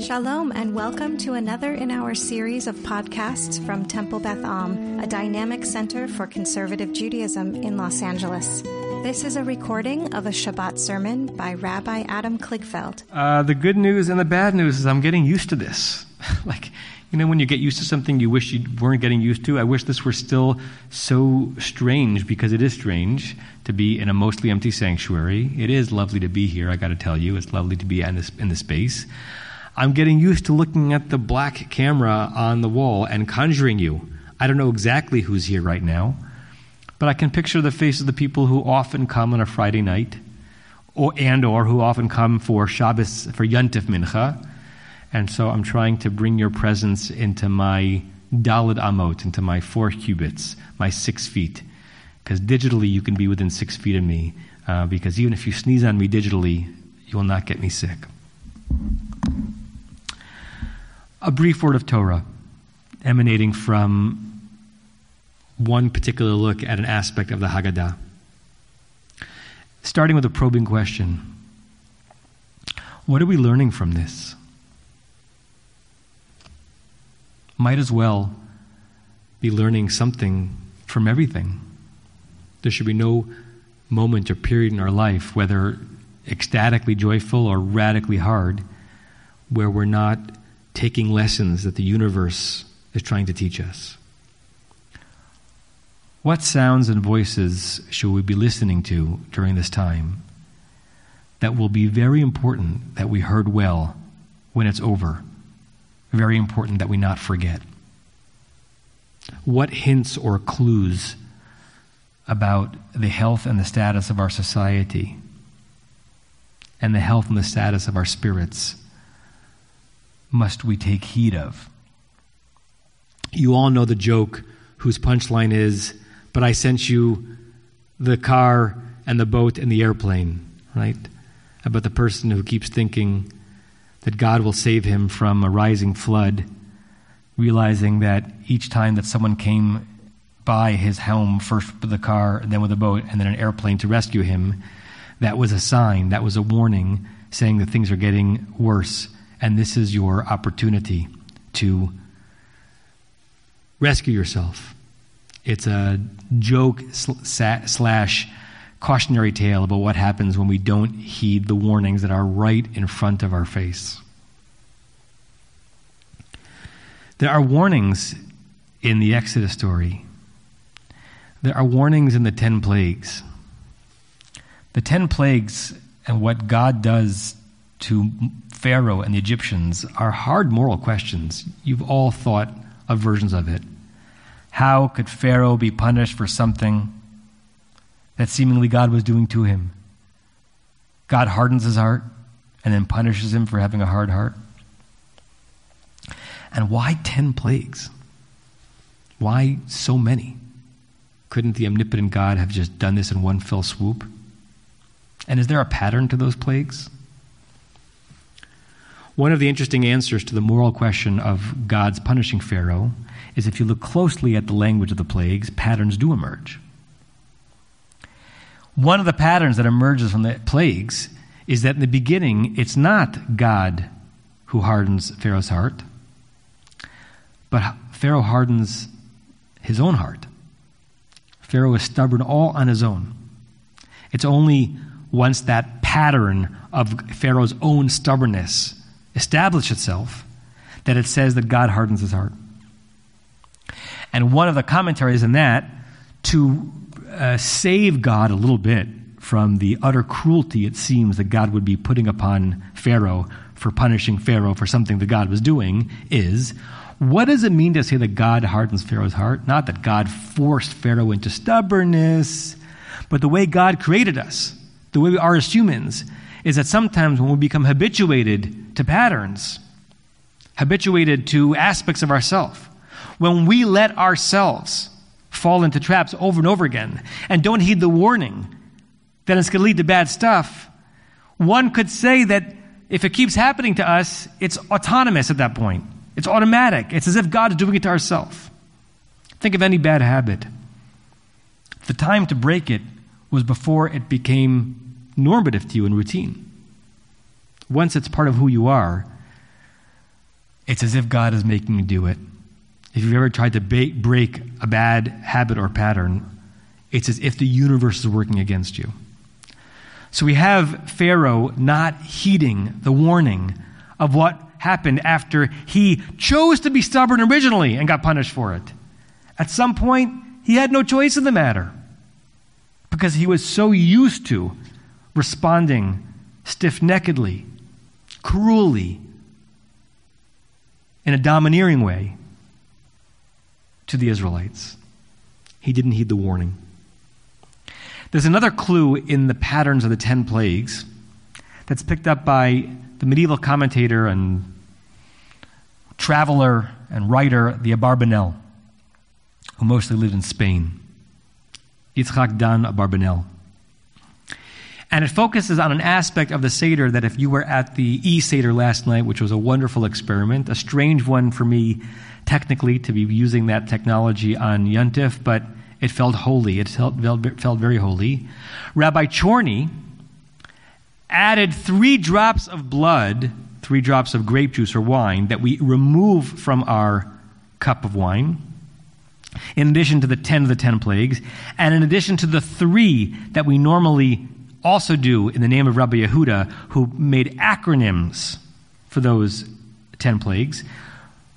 Shalom, and welcome to another in our series of podcasts from Temple Beth Am, a dynamic center for conservative Judaism in Los Angeles. This is a recording of a Shabbat sermon by Rabbi Adam Kligfeld. Uh, the good news and the bad news is I'm getting used to this. like, you know, when you get used to something you wish you weren't getting used to, I wish this were still so strange because it is strange to be in a mostly empty sanctuary. It is lovely to be here, I got to tell you. It's lovely to be in this, in this space. I'm getting used to looking at the black camera on the wall and conjuring you. I don't know exactly who's here right now, but I can picture the faces of the people who often come on a Friday night, or and or who often come for Shabbos for Yontif Mincha, and so I'm trying to bring your presence into my Daled Amot, into my four cubits, my six feet, because digitally you can be within six feet of me, uh, because even if you sneeze on me digitally, you will not get me sick a brief word of Torah emanating from one particular look at an aspect of the Haggadah. Starting with a probing question What are we learning from this? Might as well be learning something from everything. There should be no moment or period in our life, whether ecstatically joyful or radically hard, where we're not taking lessons that the universe is trying to teach us. What sounds and voices should we be listening to during this time that will be very important that we heard well when it's over? Very important that we not forget. What hints or clues about the health and the status of our society and the health and the status of our spirits must we take heed of? You all know the joke whose punchline is, But I sent you the car and the boat and the airplane, right? About the person who keeps thinking that God will save him from a rising flood, realizing that each time that someone came by his home, first with a car, then with a boat, and then an airplane to rescue him, that was a sign, that was a warning saying that things are getting worse and this is your opportunity to rescue yourself. It's a joke slash cautionary tale about what happens when we don't heed the warnings that are right in front of our face. There are warnings in the Exodus story. There are warnings in the ten plagues. The ten plagues and what God does to Pharaoh and the Egyptians are hard moral questions. You've all thought of versions of it. How could Pharaoh be punished for something that seemingly God was doing to him? God hardens his heart and then punishes him for having a hard heart. And why 10 plagues? Why so many? Couldn't the omnipotent God have just done this in one fell swoop? And is there a pattern to those plagues? One of the interesting answers to the moral question of God's punishing Pharaoh is if you look closely at the language of the plagues, patterns do emerge. One of the patterns that emerges from the plagues is that in the beginning, it's not God who hardens Pharaoh's heart, but Pharaoh hardens his own heart. Pharaoh is stubborn all on his own. It's only once that pattern of Pharaoh's own stubbornness establish itself, that it says that God hardens his heart. And one of the commentaries in that, to uh, save God a little bit from the utter cruelty it seems that God would be putting upon Pharaoh for punishing Pharaoh for something that God was doing, is what does it mean to say that God hardens Pharaoh's heart? Not that God forced Pharaoh into stubbornness, but the way God created us, the way we are as humans, is that sometimes when we become habituated to patterns, habituated to aspects of ourself, when we let ourselves fall into traps over and over again and don't heed the warning that it's going to lead to bad stuff, one could say that if it keeps happening to us, it's autonomous at that point. It's automatic. It's as if God is doing it to ourselves. Think of any bad habit. The time to break it was before it became normative to you and routine. Once it's part of who you are, it's as if God is making you do it. If you've ever tried to ba- break a bad habit or pattern, it's as if the universe is working against you. So we have Pharaoh not heeding the warning of what happened after he chose to be stubborn originally and got punished for it. At some point, he had no choice in the matter because he was so used to responding stiff neckedly, cruelly, in a domineering way to the Israelites. He didn't heed the warning. There's another clue in the patterns of the ten plagues that's picked up by the medieval commentator and traveler and writer, the Abarbanel, who mostly lived in Spain. Yitzhak Dan Abarbanel. And it focuses on an aspect of the Seder that if you were at the E Seder last night, which was a wonderful experiment, a strange one for me technically to be using that technology on Yuntif, but it felt holy. It felt, felt very holy. Rabbi Chorny added three drops of blood, three drops of grape juice or wine, that we remove from our cup of wine, in addition to the ten of the ten plagues, and in addition to the three that we normally also do in the name of Rabbi Yehuda, who made acronyms for those ten plagues.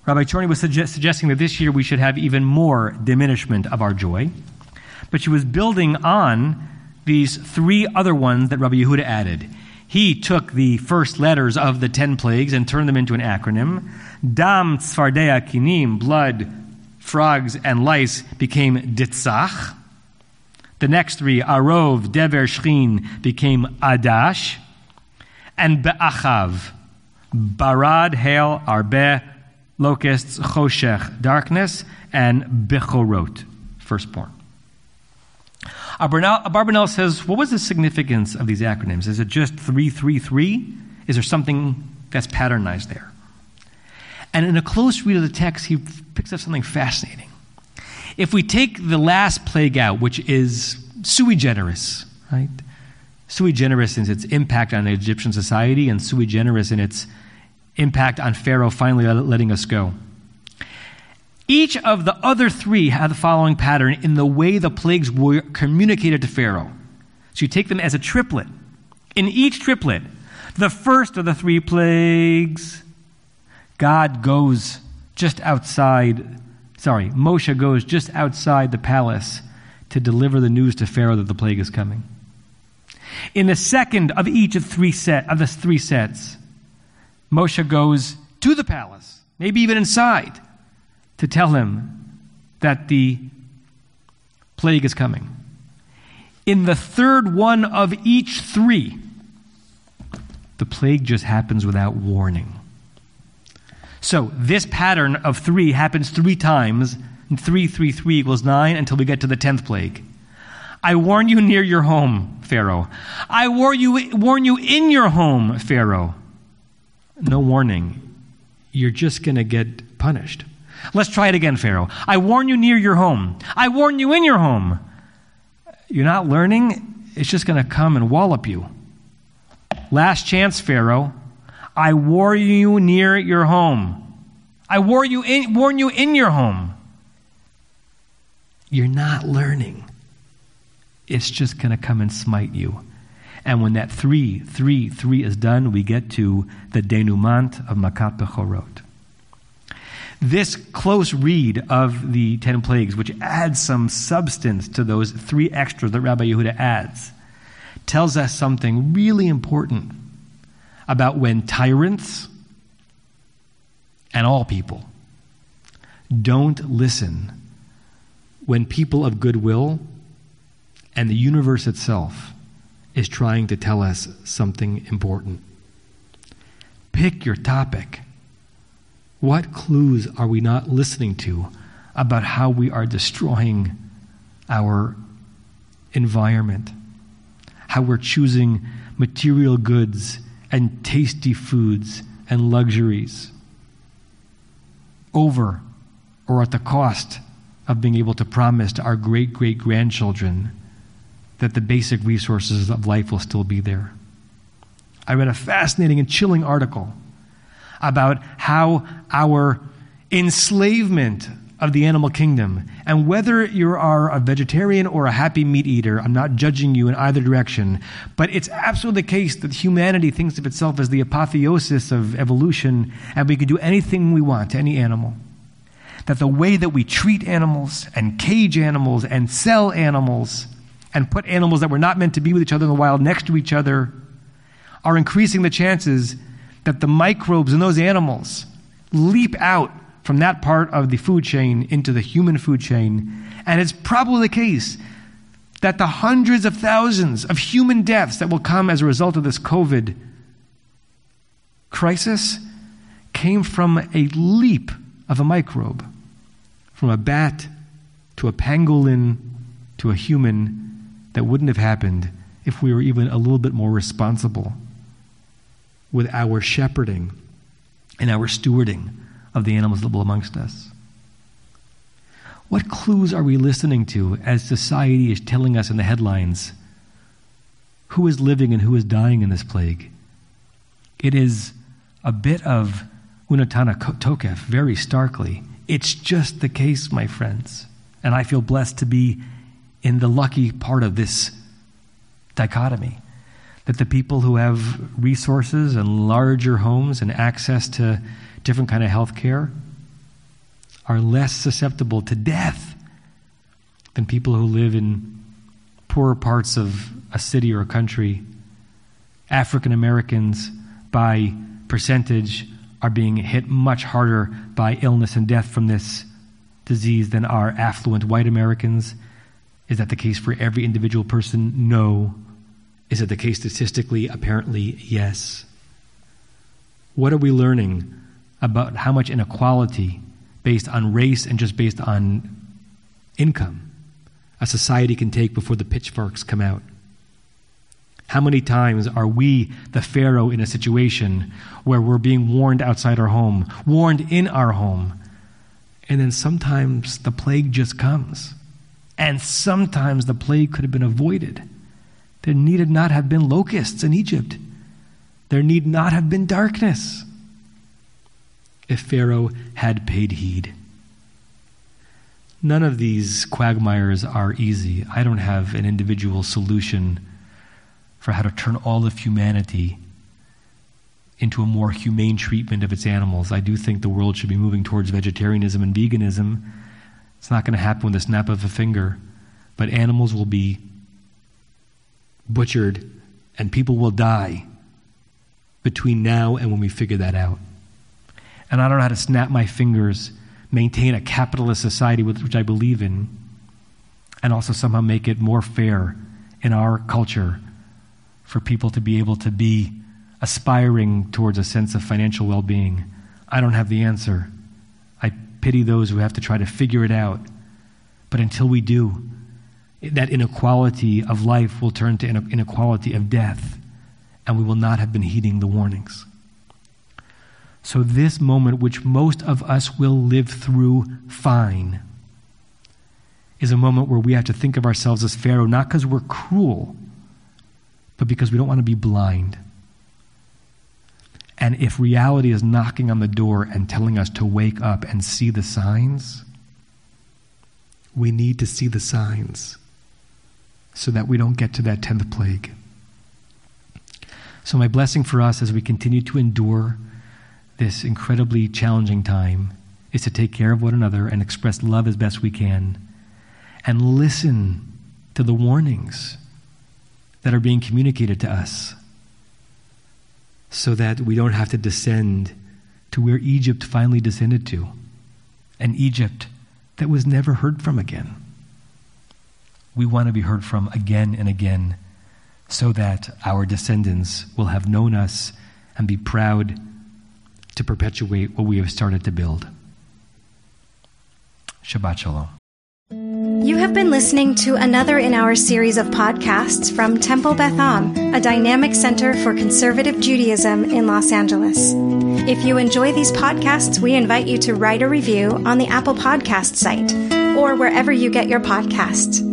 Rabbi Chorny was suggest- suggesting that this year we should have even more diminishment of our joy. But she was building on these three other ones that Rabbi Yehuda added. He took the first letters of the ten plagues and turned them into an acronym. Dam, Tzfardea, Kinim, blood, frogs, and lice became Ditzach. The next three, Arov, Dever, Shchin, became Adash. And Be'achav, Barad, Hail, Arbe, locusts, choshech, darkness, and bechorot, firstborn. Abarbanel says, what was the significance of these acronyms? Is it just 333? Is there something that's patternized there? And in a close read of the text, he picks up something fascinating. If we take the last plague out, which is sui generis, right? Sui generis in its impact on Egyptian society and sui generis in its impact on Pharaoh finally letting us go. Each of the other three had the following pattern in the way the plagues were communicated to Pharaoh. So you take them as a triplet. In each triplet, the first of the three plagues, God goes just outside, sorry, Moshe goes just outside the palace to deliver the news to Pharaoh that the plague is coming. In the second of each of three set of the three sets, Moshe goes to the palace, maybe even inside, to tell him that the plague is coming. In the third one of each three, the plague just happens without warning. So this pattern of three happens three times, three, three, three equals nine until we get to the tenth plague. I warn you near your home, Pharaoh. I warn you, warn you in your home, Pharaoh no warning, you're just going to get punished. Let's try it again, Pharaoh. I warn you near your home. I warn you in your home. You're not learning, it's just going to come and wallop you. Last chance, Pharaoh. I warn you near your home. I warn you in, warn you in your home. You're not learning. It's just going to come and smite you. And when that three, three, three is done, we get to the denouement of Makat Bechorot. This close read of the ten plagues, which adds some substance to those three extras that Rabbi Yehuda adds, tells us something really important about when tyrants and all people don't listen when people of goodwill and the universe itself is trying to tell us something important. Pick your topic. What clues are we not listening to about how we are destroying our environment? How we're choosing material goods and tasty foods and luxuries over or at the cost of being able to promise to our great great grandchildren that the basic resources of life will still be there. I read a fascinating and chilling article about how our enslavement of the animal kingdom. And whether you are a vegetarian or a happy meat eater, I'm not judging you in either direction, but it's absolutely the case that humanity thinks of itself as the apotheosis of evolution, and we can do anything we want to any animal. That the way that we treat animals and cage animals and sell animals and put animals that were not meant to be with each other in the wild next to each other are increasing the chances that the microbes in those animals leap out from that part of the food chain into the human food chain. And it's probably the case that the hundreds of thousands of human deaths that will come as a result of this COVID crisis came from a leap of a microbe, from a bat to a pangolin to a human that wouldn't have happened if we were even a little bit more responsible with our shepherding and our stewarding of the animals that live amongst us? What clues are we listening to as society is telling us in the headlines who is living and who is dying in this plague? It is a bit of unetaneh tokef, very starkly. It's just the case, my friends. And I feel blessed to be in the lucky part of this dichotomy that the people who have resources and larger homes and access to different kind of health care are less susceptible to death than people who live in poorer parts of a city or a country. African Americans, by percentage, are being hit much harder by illness and death from this disease than are affluent white Americans. Is that the case for every individual person? No. Is it the case statistically? Apparently, yes. What are we learning about how much inequality based on race and just based on income a society can take before the pitchforks come out. How many times are we the Pharaoh in a situation where we're being warned outside our home, warned in our home, and then sometimes the plague just comes? And sometimes the plague could have been avoided. There needed not have been locusts in Egypt. There need not have been darkness if Pharaoh had paid heed. None of these quagmires are easy. I don't have an individual solution for how to turn all of humanity into a more humane treatment of its animals. I do think the world should be moving towards vegetarianism and veganism. It's not going to happen with the snap of a finger, but animals will be butchered and people will die between now and when we figure that out and I don't know how to snap my fingers, maintain a capitalist society which I believe in, and also somehow make it more fair in our culture for people to be able to be aspiring towards a sense of financial well being. I don't have the answer. I pity those who have to try to figure it out. But until we do, that inequality of life will turn to inequality of death, and we will not have been heeding the warnings. So, this moment, which most of us will live through fine, is a moment where we have to think of ourselves as Pharaoh, not because we're cruel, but because we don't want to be blind. And if reality is knocking on the door and telling us to wake up and see the signs, we need to see the signs so that we don't get to that 10th plague. So, my blessing for us as we continue to endure this incredibly challenging time is to take care of one another and express love as best we can and listen to the warnings that are being communicated to us so that we don't have to descend to where Egypt finally descended to an Egypt that was never heard from again. We want to be heard from again and again so that our descendants will have known us and be proud to perpetuate what we have started to build. Shabbat Shalom. You have been listening to another in our series of podcasts from Temple Beth Am, a dynamic center for conservative Judaism in Los Angeles. If you enjoy these podcasts, we invite you to write a review on the Apple Podcast site or wherever you get your podcasts.